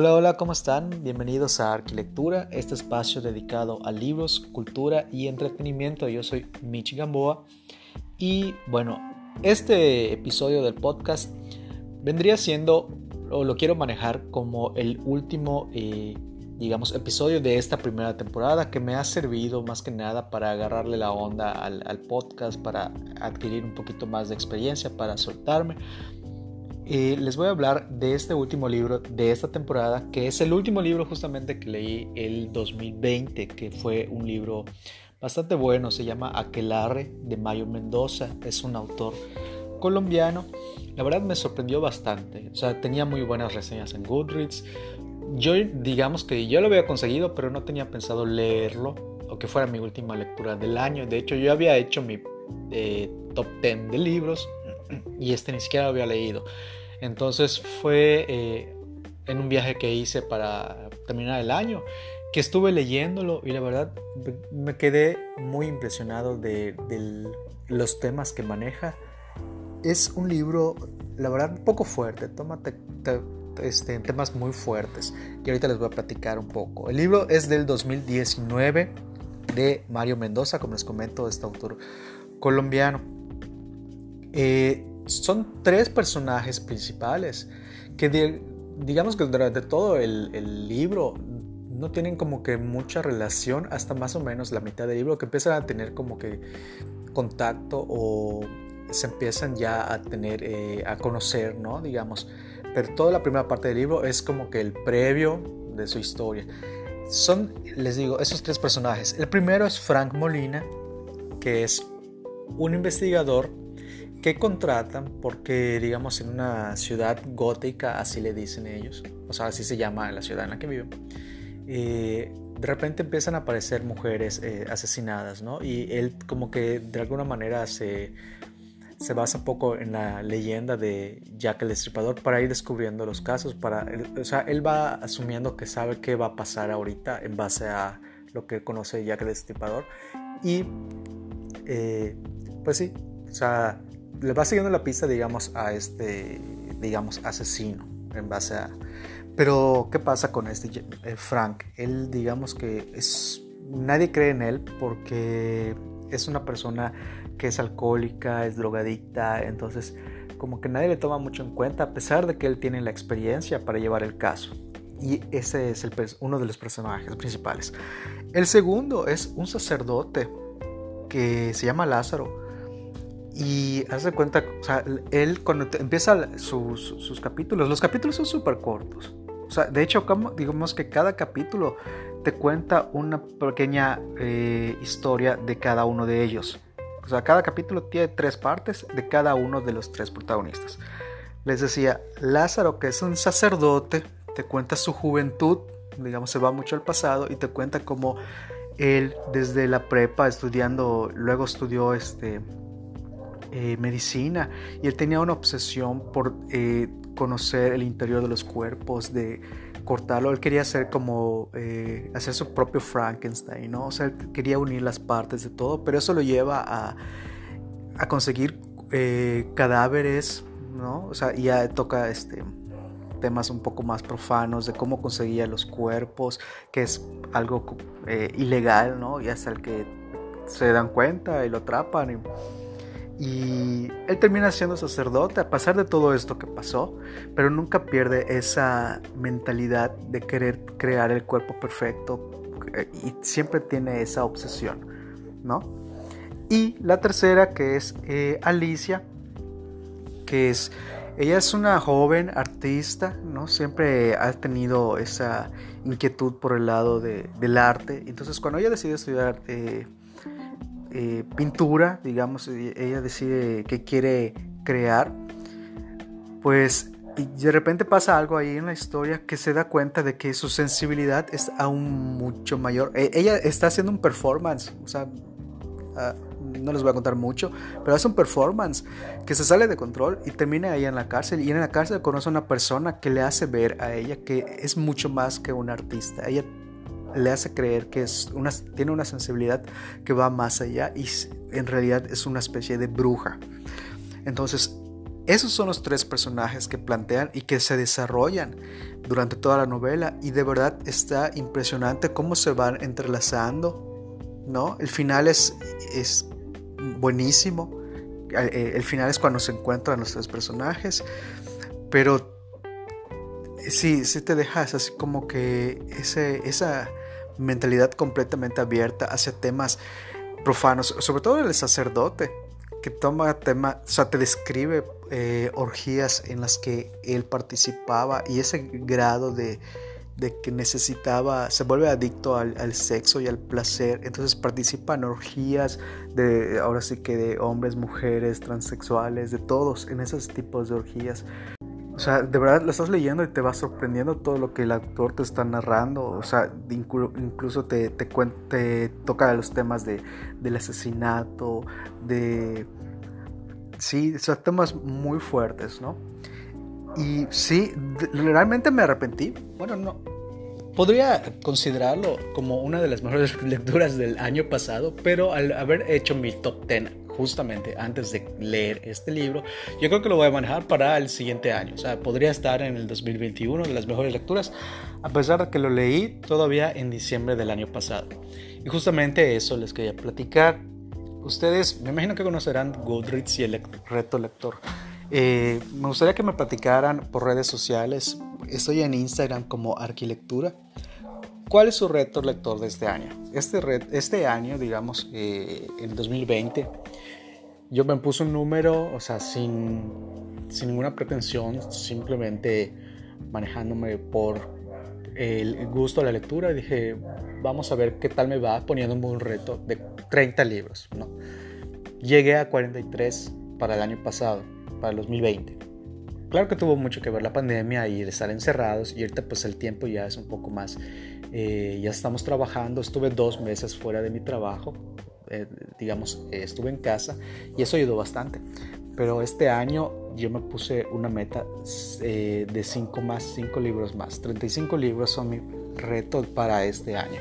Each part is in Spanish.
Hola, hola, ¿cómo están? Bienvenidos a Arquilectura, este espacio dedicado a libros, cultura y entretenimiento. Yo soy Michi Gamboa y bueno, este episodio del podcast vendría siendo, o lo quiero manejar como el último, eh, digamos, episodio de esta primera temporada que me ha servido más que nada para agarrarle la onda al, al podcast, para adquirir un poquito más de experiencia, para soltarme eh, les voy a hablar de este último libro de esta temporada, que es el último libro justamente que leí el 2020, que fue un libro bastante bueno, se llama Aquelarre de Mayo Mendoza, es un autor colombiano. La verdad me sorprendió bastante, o sea, tenía muy buenas reseñas en Goodreads. Yo digamos que yo lo había conseguido, pero no tenía pensado leerlo o que fuera mi última lectura del año. De hecho, yo había hecho mi eh, top 10 de libros y este ni siquiera lo había leído. Entonces fue eh, en un viaje que hice para terminar el año que estuve leyéndolo y la verdad me quedé muy impresionado de, los temas que maneja. Es un libro, la verdad, poco fuerte, toma este, temas muy fuertes y ahorita les voy a platicar un poco. El libro es del 2019 de Mario Mendoza, como les comento, este autor colombiano. Eh, son tres personajes principales que digamos que durante todo el, libro no tienen como que mucha relación hasta más o menos la mitad del libro que empiezan a tener como que contacto o se empiezan ya a tener eh, a conocer no digamos. Pero toda la primera parte del libro es como que el previo de su historia. Son les digo esos tres personajes. El primero es Frank Molina que es un investigador que contratan porque, digamos, en una ciudad gótica, así le dicen ellos, o sea, así se llama la ciudad en la que viven, eh, de repente empiezan a aparecer mujeres eh, asesinadas, ¿no? Y él como que de alguna manera se, se basa un poco en la leyenda de Jack el Destripador para ir descubriendo los casos, para, o sea, él va asumiendo que sabe qué va a pasar ahorita en base a lo que conoce Jack el Destripador y eh, pues sí, o sea, le va siguiendo la pista, digamos, a este, digamos, asesino en base a... Pero, ¿qué pasa con este eh, Frank? Él, digamos que es... Nadie cree en él porque es una persona que es alcohólica, es drogadicta, entonces como que nadie le toma mucho en cuenta a pesar de que él tiene la experiencia para llevar el caso. Y ese es el, uno de los personajes principales. El segundo es un sacerdote que se llama Lázaro y hace cuenta, o sea, él cuando empieza sus, sus, capítulos, los capítulos son súper cortos. O sea, de hecho, como, digamos que cada capítulo te cuenta una pequeña eh, historia de cada uno de ellos. O sea, cada capítulo tiene tres partes de cada uno de los tres protagonistas. Les decía, Lázaro, que es un sacerdote, te cuenta su juventud, digamos, se va mucho al pasado y te cuenta cómo él desde la prepa estudiando, luego estudió este, eh, medicina y él tenía una obsesión por eh, conocer el interior de los cuerpos, de cortarlo. Él quería hacer como eh, hacer su propio Frankenstein, ¿no? O sea, él quería unir las partes de todo, pero eso lo lleva a, a conseguir cadáveres, ¿no? O sea, ya toca este temas un poco más profanos de cómo conseguía los cuerpos, que es algo ilegal, ¿no? Y hasta el que se dan cuenta y lo atrapan. Y, y él termina siendo sacerdote a pesar de todo esto que pasó, pero nunca pierde esa mentalidad de querer crear el cuerpo perfecto eh, y siempre tiene esa obsesión, ¿no? Y la tercera que es eh, Alicia, que es, ella es una joven artista, ¿no? Siempre ha tenido esa inquietud por el lado del arte, entonces cuando ella decide estudiar... Eh, eh, pintura, digamos, ella decide que quiere crear, pues de repente pasa algo ahí en la historia que se da cuenta de que su sensibilidad es aún mucho mayor. E, ella está haciendo un performance, o sea, ah, no les voy a contar mucho, pero hace un performance que se sale de control y termina ahí en la cárcel. Y en la cárcel conoce a una persona que le hace ver a ella que es mucho más que una artista. Ella le hace creer que es una, tiene una sensibilidad que va más allá y en realidad es una especie de bruja. Entonces, Esos son los tres personajes que plantean y que se desarrollan durante toda la novela y de verdad está impresionante cómo se van entrelazando, ¿no? El final es, es buenísimo, el final es cuando se encuentran los tres personajes, pero sí, sí te dejas así como que ese, esa mentalidad completamente abierta hacia temas profanos, sobre todo el sacerdote, que toma tema, o sea, te describe eh, orgías en las que él participaba y ese grado de, que necesitaba, se vuelve adicto al, sexo y al placer, entonces participa en orgías de, ahora sí que de hombres, mujeres, transexuales, de todos, en esos tipos de orgías. O sea, de verdad lo estás leyendo y te va sorprendiendo todo lo que el actor te está narrando. O sea, incluso te, te, te toca los temas de, del asesinato, de... Sí, o sea, temas muy fuertes, ¿no? Y sí, realmente me arrepentí. Bueno, no. Podría considerarlo como una de las mejores lecturas del año pasado, pero al haber hecho mi top 10 justamente antes de leer este libro, yo creo que lo voy a manejar para el siguiente año. O sea, podría estar en el 2021 de las mejores lecturas, a pesar de que lo leí todavía en diciembre del año pasado. Y justamente eso les quería platicar. Ustedes, me imagino que conocerán Goodreads y el reto lector. Eh, me gustaría que me platicaran por redes sociales. Estoy en Instagram como Arquilectura. ¿Cuál es su reto lector de este año? Este, este año, digamos, eh, en 2020, yo me puse un número, o sea, sin, sin ninguna pretensión, simplemente manejándome por el gusto de la lectura. Dije, vamos a ver qué tal me va poniéndome un reto de 30 libros. ¿no? Llegué a 43 para el año pasado, para el 2020. Claro que tuvo mucho que ver la pandemia y de estar encerrados y ahorita pues el tiempo ya es un poco más, eh, ya estamos trabajando, estuve dos meses fuera de mi trabajo, eh, digamos, estuve en casa y eso ayudó bastante. Pero este año yo me puse una meta eh, de 5 más, 5 libros más. 35 libros son mi reto para este año.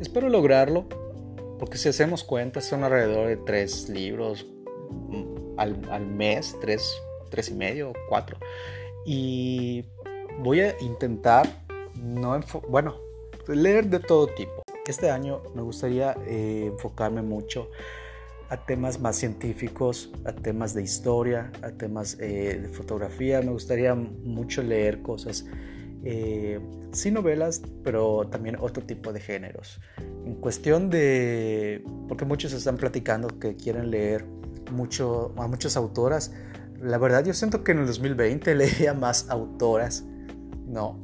Espero lograrlo porque si hacemos cuentas son alrededor de 3 libros mm, al, al mes, 3, 3 y medio, 4. Y voy a intentar, no bueno, leer de todo tipo. Este año me gustaría eh, enfocarme mucho a temas más científicos, a temas de historia, a temas eh, de fotografía. Me gustaría mucho leer cosas, eh, sí novelas, pero también otro tipo de géneros. En cuestión de, porque muchos están platicando que quieren leer mucho, a muchas autoras. La verdad yo siento que en el 2020 leía más autoras, ¿no?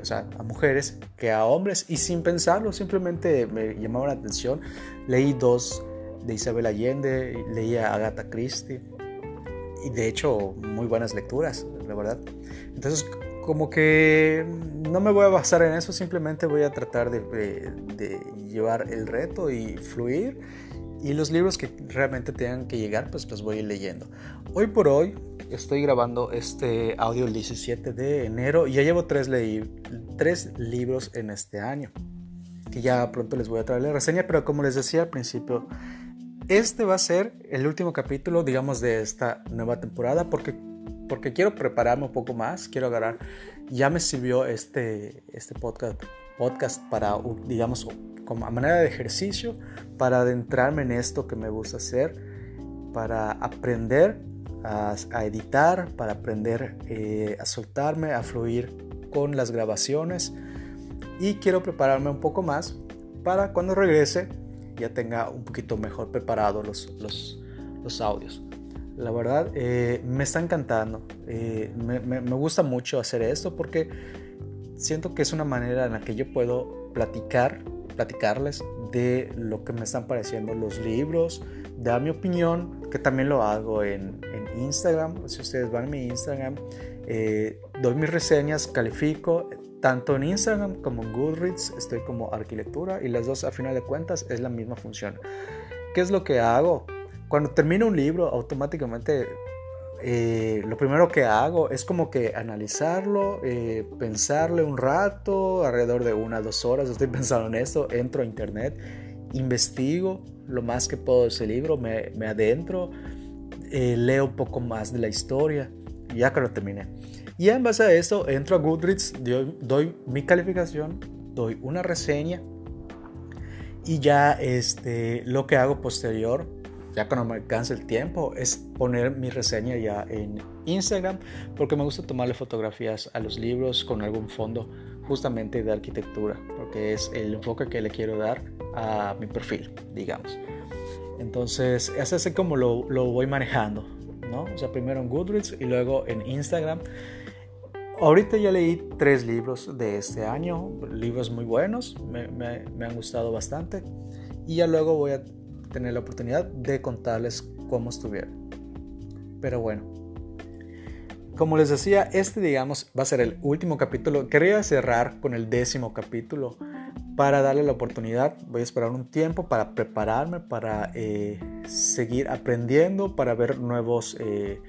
O sea, a mujeres que a hombres y sin pensarlo, simplemente me llamaba la atención. Leí dos de Isabel Allende, leí a Agatha Christie y de hecho muy buenas lecturas, la verdad. Entonces como que no me voy a basar en eso, simplemente voy a tratar de, de llevar el reto y fluir y los libros que realmente tengan que llegar, pues los voy leyendo. Hoy por hoy estoy grabando este audio el 17 de enero y ya llevo tres, tres libros en este año. Que ya pronto les voy a traer la reseña, pero como les decía al principio, este va a ser el último capítulo, digamos, de esta nueva temporada porque, porque quiero prepararme un poco más, quiero agarrar, ya me sirvió este, este podcast, podcast para, digamos, como a manera de ejercicio, para adentrarme en esto que me gusta hacer, para aprender a, editar, para aprender eh, a soltarme, a fluir con las grabaciones y quiero prepararme un poco más para cuando regrese ya tenga un poquito mejor preparados los, los, los audios. La verdad, eh, me está encantando. Eh, me, me, me, gusta mucho hacer esto porque siento que es una manera en la que yo puedo platicar, platicarles de lo que me están pareciendo los libros, dar mi opinión, que también lo hago en, en Instagram. Si ustedes van a mi Instagram, eh, doy mis reseñas, califico, tanto en Instagram como en Goodreads, estoy como arquitectura y las dos a final de cuentas es la misma función. ¿Qué es lo que hago? Cuando termino un libro, automáticamente eh, lo primero que hago es como que analizarlo, eh, pensarle un rato, alrededor de una dos horas estoy pensando en esto, entro a internet, investigo lo más que puedo de ese libro, me, adentro, eh, leo un poco más de la historia, ya que lo terminé. Y en base a eso entro a Goodreads, doy, doy mi calificación, doy una reseña y ya este, lo que hago posterior, ya cuando me alcance el tiempo, es poner mi reseña ya en Instagram, porque me gusta tomarle fotografías a los libros con algún fondo justamente de arquitectura, porque es el enfoque que le quiero dar a mi perfil, digamos. Entonces, es así como lo, lo voy manejando, ¿no? O sea, primero en Goodreads y luego en Instagram. Ahorita ya leí tres libros de este año, libros muy buenos, me, me, han gustado bastante. Y ya luego voy a tener la oportunidad de contarles cómo estuvieron. Pero bueno, como les decía, este digamos va a ser el último capítulo. Quería cerrar con el décimo capítulo para darle la oportunidad. Voy a esperar un tiempo para prepararme, para eh, seguir aprendiendo, para ver nuevos, eh,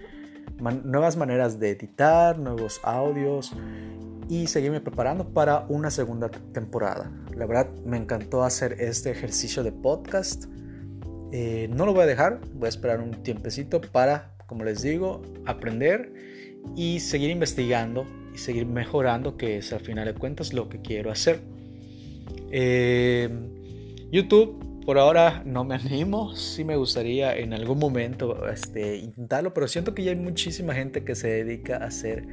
nuevas maneras de editar, nuevos audios y seguirme preparando para una segunda temporada. La verdad me encantó hacer este ejercicio de podcast. Eh, no lo voy a dejar, voy a esperar un tiempecito para, como les digo, aprender y seguir investigando y seguir mejorando, que es al final de cuentas lo que quiero hacer. Eh, YouTube, por ahora no me animo. Sí me gustaría en algún momento este, intentarlo, pero siento que ya hay muchísima gente que se dedica a hacer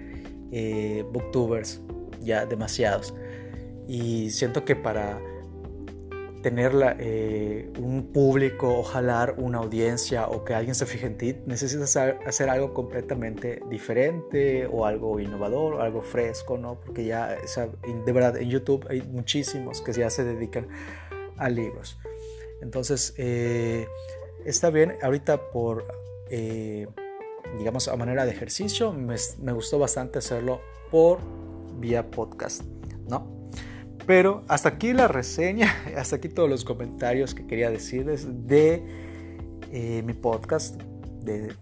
eh, booktubers, ya demasiados. Y siento que para tener eh, un público o jalar una audiencia o que alguien se fije en ti, necesitas hacer algo completamente diferente o algo innovador o algo fresco, ¿no? Porque ya, de verdad, en YouTube hay muchísimos que ya se dedican a libros. Entonces, eh, está bien, ahorita por, eh, digamos, a manera de ejercicio, me, me gustó bastante hacerlo por vía podcast, ¿no? Pero hasta aquí la reseña, hasta aquí todos los comentarios que quería decirles de eh, mi podcast.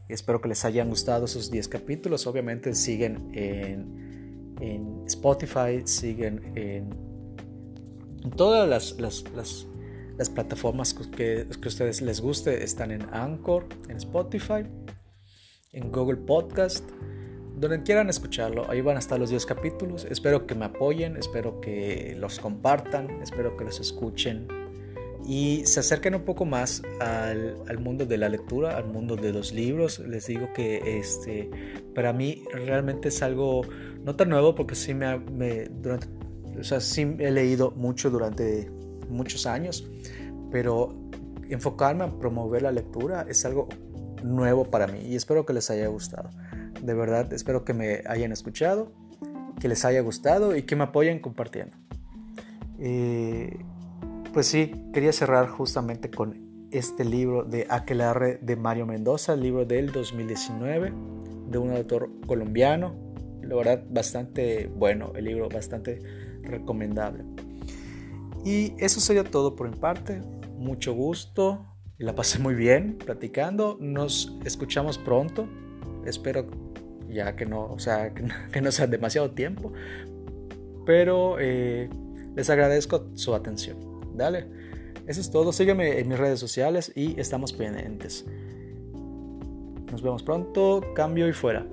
espero que les hayan gustado esos 10 capítulos. Obviamente siguen en, Spotify, siguen en, todas las, las, las, las plataformas que, que a ustedes les guste. Están en Anchor, en Spotify, en Google Podcast donde quieran escucharlo, ahí van a estar los 10 capítulos. Espero que me apoyen, espero que los compartan, espero que los escuchen y se acerquen un poco más al, al, mundo de la lectura, al mundo de los libros. Les digo que este, para mí realmente es algo no tan nuevo porque sí, me, me durante, o sea, sí he leído mucho durante muchos años, pero enfocarme a promover la lectura es algo nuevo para mí y espero que les haya gustado. De verdad, espero que me hayan escuchado, que les haya gustado y que me apoyen compartiendo. Eh, pues sí, quería cerrar justamente con este libro de Aquelarre de Mario Mendoza, libro del 2019 de un autor colombiano. La verdad, bastante bueno, el libro bastante recomendable. Y eso sería todo por mi parte. Mucho gusto. La pasé muy bien platicando. Nos escuchamos pronto. Espero ya que no, o sea, que no, sea demasiado tiempo. Pero eh, les agradezco su atención. Dale, eso es todo. Sígueme en mis redes sociales y estamos pendientes. Nos vemos pronto. Cambio y fuera.